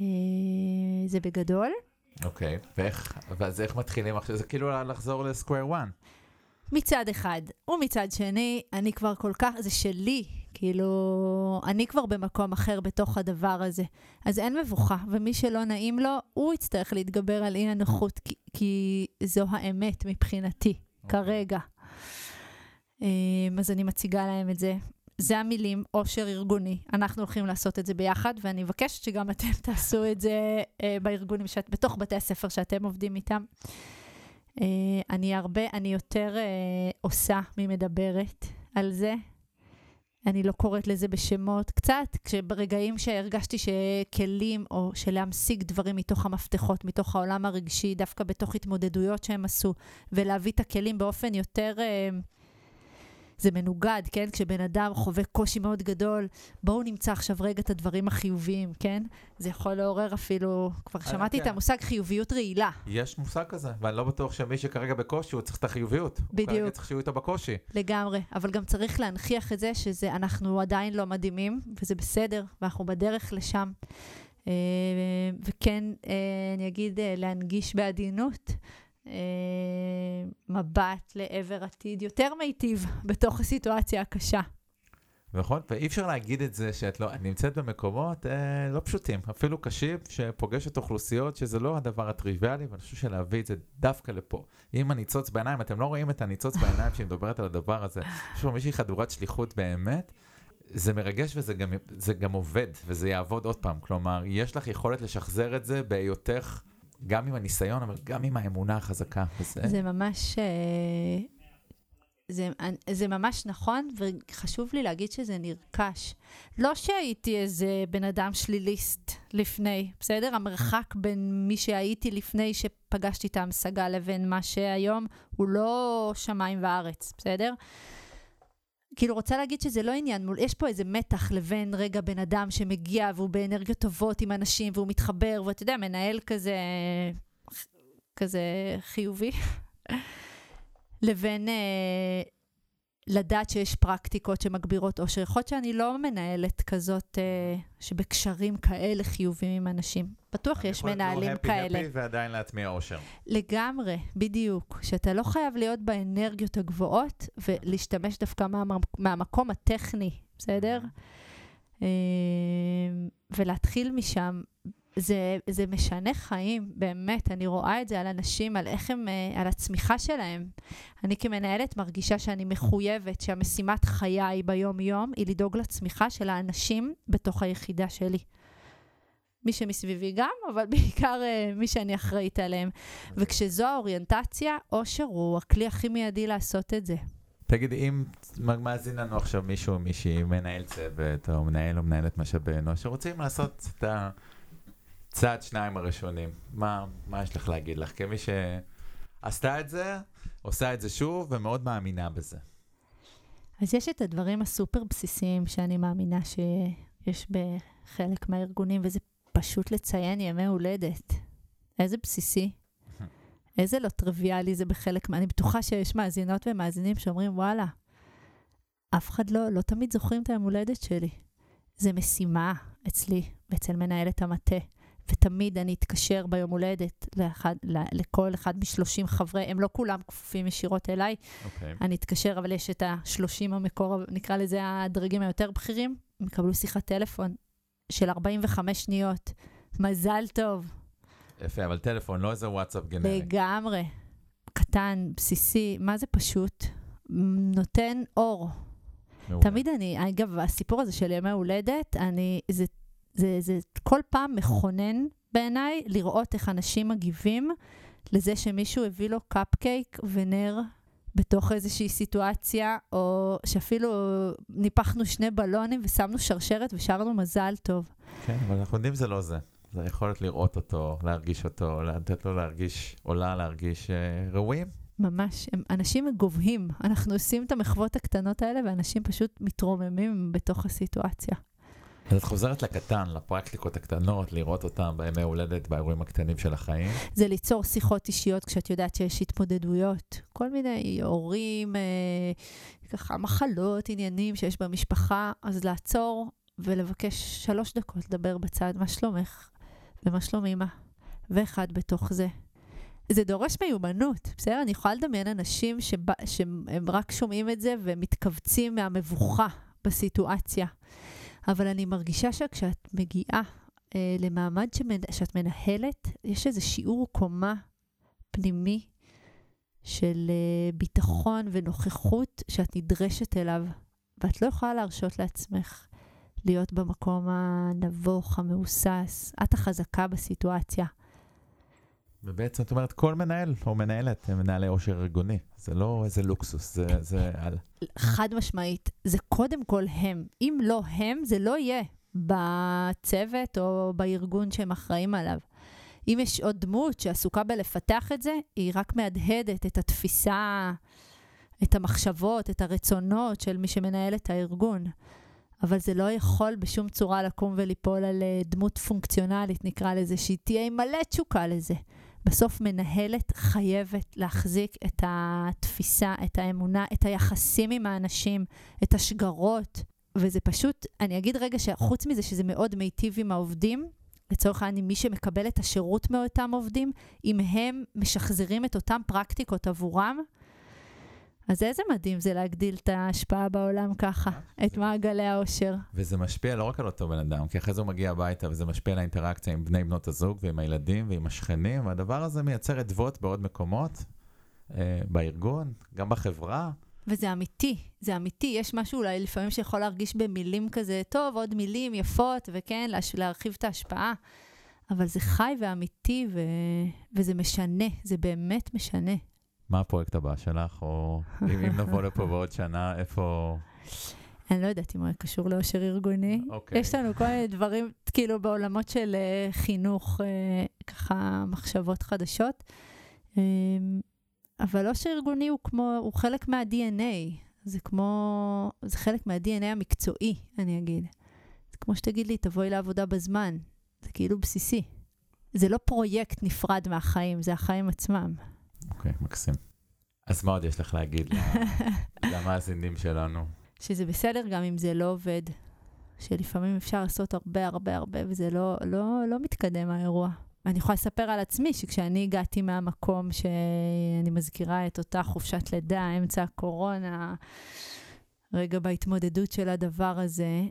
אה, זה בגדול. אוקיי, okay. ואיך, ואז איך מתחילים עכשיו? זה כאילו לחזור לסקוויר 1. מצד אחד. ומצד שני, אני כבר כל כך, זה שלי, כאילו, אני כבר במקום אחר בתוך הדבר הזה. אז אין מבוכה, ומי שלא נעים לו, הוא יצטרך להתגבר על אי הנוחות, כי, כי זו האמת מבחינתי, okay. כרגע. אמ, אז אני מציגה להם את זה. זה המילים, עושר ארגוני. אנחנו הולכים לעשות את זה ביחד, ואני מבקשת שגם אתם תעשו את זה אה, בארגונים, שאת, בתוך בתי הספר שאתם עובדים איתם. אה, אני הרבה, אני יותר אה, עושה ממדברת על זה. אני לא קוראת לזה בשמות. קצת, כשברגעים שהרגשתי שכלים, או שלהמשיג דברים מתוך המפתחות, מתוך העולם הרגשי, דווקא בתוך התמודדויות שהם עשו, ולהביא את הכלים באופן יותר... זה מנוגד, כן? כשבן אדם חווה קושי מאוד גדול, בואו נמצא עכשיו רגע את הדברים החיוביים, כן? זה יכול לעורר אפילו, כבר אה, שמעתי את כן. המושג חיוביות רעילה. יש מושג כזה, ואני לא בטוח שמי שכרגע בקושי, הוא צריך את החיוביות. בדיוק. הוא כרגע צריך שיהיו איתו בקושי. לגמרי, אבל גם צריך להנכיח את זה שאנחנו עדיין לא מדהימים, וזה בסדר, ואנחנו בדרך לשם. אה, וכן, אה, אני אגיד, להנגיש בעדינות. אה, מבט לעבר עתיד יותר מיטיב בתוך הסיטואציה הקשה. נכון, ואי אפשר להגיד את זה שאת לא, נמצאת במקומות אה, לא פשוטים, אפילו קשים, שפוגשת אוכלוסיות שזה לא הדבר הטריוויאלי, ואני חושב שלהביא את זה דווקא לפה. עם הניצוץ בעיניים, אתם לא רואים את הניצוץ בעיניים שהיא מדברת על הדבר הזה. יש פה מישהי חדורת שליחות באמת. זה מרגש וזה גם, גם עובד, וזה יעבוד עוד פעם. כלומר, יש לך יכולת לשחזר את זה בהיותך גם עם הניסיון, אבל גם עם האמונה החזקה. וזה... זה ממש... אה, זה, זה ממש נכון, וחשוב לי להגיד שזה נרכש. לא שהייתי איזה בן אדם שליליסט לפני, בסדר? המרחק בין מי שהייתי לפני שפגשתי את ההמשגה לבין מה שהיום הוא לא שמיים וארץ, בסדר? כאילו רוצה להגיד שזה לא עניין מול, יש פה איזה מתח לבין רגע בן אדם שמגיע והוא באנרגיות טובות עם אנשים והוא מתחבר, ואתה יודע, מנהל כזה, כזה חיובי, לבין אה, לדעת שיש פרקטיקות שמגבירות אושר. יכול להיות שאני לא מנהלת כזאת, אה, שבקשרים כאלה חיוביים עם אנשים. בטוח יש מנהלים כאלה. אני יכול להיות ועדיין להטמיע אושר. לגמרי, בדיוק. שאתה לא חייב להיות באנרגיות הגבוהות ולהשתמש דווקא מה, מהמקום הטכני, בסדר? אה, ולהתחיל משם זה, זה משנה חיים, באמת. אני רואה את זה על אנשים, על איך הם, אה, על הצמיחה שלהם. אני כמנהלת מרגישה שאני מחויבת, שהמשימת חיי ביום-יום היא לדאוג לצמיחה של האנשים בתוך היחידה שלי. מי שמסביבי גם, אבל בעיקר uh, מי שאני אחראית עליהם. וכשזו האוריינטציה, אושר הוא הכלי הכי מיידי לעשות את זה. תגידי, אם מאזין לנו עכשיו מישהו מישהי, מנהל צוות, או מנהל או מנהלת משאבי אנוש, שרוצים לעשות את ה... צעד שניים הראשונים, מה, מה יש לך להגיד לך? כמי שעשתה את זה, עושה את זה שוב ומאוד מאמינה בזה. אז יש את הדברים הסופר בסיסיים שאני מאמינה שיש בחלק מהארגונים, וזה פשוט לציין ימי הולדת. איזה בסיסי. איזה לא טריוויאלי זה בחלק, אני בטוחה שיש מאזינות ומאזינים שאומרים, וואלה, אף אחד לא, לא תמיד זוכרים את היום הולדת שלי. זה משימה אצלי ואצל מנהלת המטה. ותמיד אני אתקשר ביום הולדת לאחד, לכל אחד משלושים חברי, הם לא כולם כפופים ישירות אליי. Okay. אוקיי. אני אתקשר, אבל יש את השלושים המקור, נקרא לזה הדרגים היותר בכירים, הם יקבלו שיחת טלפון של 45 שניות. מזל טוב. יפה, אבל טלפון, לא איזה וואטסאפ גנרי. לגמרי. קטן, בסיסי, מה זה פשוט? נותן אור. מעולה. תמיד אני, אגב, הסיפור הזה של ימי הולדת, אני, זה זה, זה כל פעם מכונן בעיניי לראות איך אנשים מגיבים לזה שמישהו הביא לו קפקייק ונר בתוך איזושהי סיטואציה, או שאפילו ניפחנו שני בלונים ושמנו שרשרת ושרנו מזל טוב. כן, אבל אנחנו יודעים שזה לא זה. זה היכולת לראות אותו, להרגיש אותו, לתת לו להרגיש, עולה להרגיש uh, ראויים. ממש, הם, אנשים גובהים. אנחנו עושים את המחוות הקטנות האלה, ואנשים פשוט מתרוממים בתוך הסיטואציה. אז את חוזרת לקטן, לפרקטיקות הקטנות, לראות אותם בימי הולדת, באירועים הקטנים של החיים. זה ליצור שיחות אישיות כשאת יודעת שיש התמודדויות. כל מיני הורים, אה, ככה מחלות, עניינים שיש במשפחה, אז לעצור ולבקש שלוש דקות לדבר בצד, מה שלומך ומה שלום אמא, ואחד בתוך זה. זה דורש מיומנות, בסדר? אני יכולה לדמיין אנשים שבא, שהם רק שומעים את זה ומתכווצים מהמבוכה בסיטואציה. אבל אני מרגישה שכשאת מגיעה אה, למעמד שמנ... שאת מנהלת, יש איזה שיעור קומה פנימי של אה, ביטחון ונוכחות שאת נדרשת אליו, ואת לא יכולה להרשות לעצמך להיות במקום הנבוך, המהוסס. את החזקה בסיטואציה. ובעצם את אומרת, כל מנהל או מנהלת הם מנהלי עושר ארגוני. זה לא איזה לוקסוס, זה, זה על... חד משמעית, זה קודם כל הם. אם לא הם, זה לא יהיה בצוות או בארגון שהם אחראים עליו. אם יש עוד דמות שעסוקה בלפתח את זה, היא רק מהדהדת את התפיסה, את המחשבות, את הרצונות של מי שמנהל את הארגון. אבל זה לא יכול בשום צורה לקום וליפול על אה, דמות פונקציונלית, נקרא לזה, שהיא תהיה עם מלא תשוקה לזה. בסוף מנהלת חייבת להחזיק את התפיסה, את האמונה, את היחסים עם האנשים, את השגרות, וזה פשוט, אני אגיד רגע שחוץ מזה שזה מאוד מיטיב עם העובדים, לצורך העניין, מי שמקבל את השירות מאותם עובדים, אם הם משחזרים את אותן פרקטיקות עבורם, אז איזה מדהים זה להגדיל את ההשפעה בעולם ככה, את מעגלי העושר. וזה משפיע לא רק על אותו בן אדם, כי אחרי זה הוא מגיע הביתה וזה משפיע על האינטראקציה עם בני בנות הזוג ועם הילדים ועם השכנים, והדבר הזה מייצר אדוות בעוד מקומות, אה, בארגון, גם בחברה. וזה אמיתי, זה אמיתי. יש משהו אולי לפעמים שיכול להרגיש במילים כזה, טוב, עוד מילים יפות, וכן, להרחיב את ההשפעה. אבל זה חי ואמיתי, ו... וזה משנה, זה באמת משנה. מה הפרויקט הבא שלך, או אם, אם נבוא לפה בעוד שנה, איפה... אני לא יודעת אם הוא קשור לאושר ארגוני. אוקיי. יש לנו כל מיני דברים, כאילו בעולמות של uh, חינוך, uh, ככה מחשבות חדשות. Um, אבל אושר ארגוני הוא כמו, הוא חלק מה-DNA. זה כמו, זה חלק מה-DNA המקצועי, אני אגיד. זה כמו שתגיד לי, תבואי לעבודה בזמן. זה כאילו בסיסי. זה לא פרויקט נפרד מהחיים, זה החיים עצמם. אוקיי, okay, מקסים. אז מה עוד יש לך להגיד למאזינים שלנו? שזה בסדר גם אם זה לא עובד. שלפעמים אפשר לעשות הרבה הרבה הרבה וזה לא, לא, לא מתקדם האירוע. אני יכולה לספר על עצמי שכשאני הגעתי מהמקום שאני מזכירה את אותה חופשת לידה, אמצע הקורונה, רגע בהתמודדות של הדבר הזה,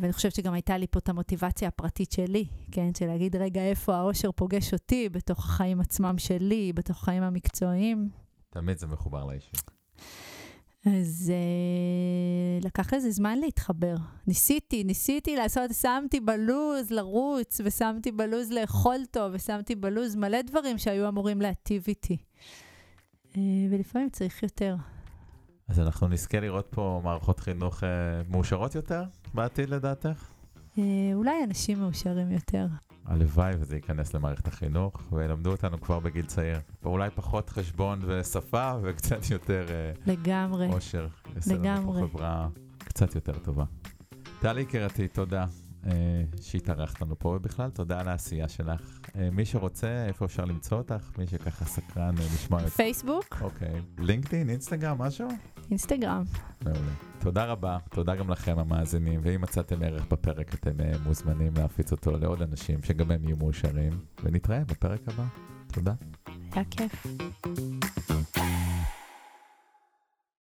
ואני חושבת שגם הייתה לי פה את המוטיבציה הפרטית שלי, כן? של להגיד, רגע, איפה האושר פוגש אותי בתוך החיים עצמם שלי, בתוך החיים המקצועיים. תמיד זה מחובר לאישי. אז uh, לקח לזה זמן להתחבר. ניסיתי, ניסיתי לעשות, שמתי בלוז לרוץ, ושמתי בלוז לאכול טוב, ושמתי בלוז מלא דברים שהיו אמורים להטיב איתי. Uh, ולפעמים צריך יותר. אז אנחנו נזכה לראות פה מערכות חינוך uh, מאושרות יותר בעתיד לדעתך? Uh, אולי אנשים מאושרים יותר. הלוואי וזה ייכנס למערכת החינוך, וילמדו אותנו כבר בגיל צעיר. אולי פחות חשבון ושפה, וקצת יותר... אה, לגמרי. עושר. לגמרי. חברה קצת יותר טובה. טלי יקירתי, תודה שהתארחת לנו פה, ובכלל תודה על העשייה שלך. Uh, מי שרוצה, איפה אפשר למצוא אותך? מי שככה סקרן לשמוע את... פייסבוק. אוקיי. לינקדאין, אינסטגרם, משהו? אינסטגרם. מעולה. תודה רבה, תודה גם לכם המאזינים, ואם מצאתם ערך בפרק אתם מוזמנים להפיץ אותו לעוד אנשים שגם הם יהיו מאושרים, ונתראה בפרק הבא. תודה. היה כיף.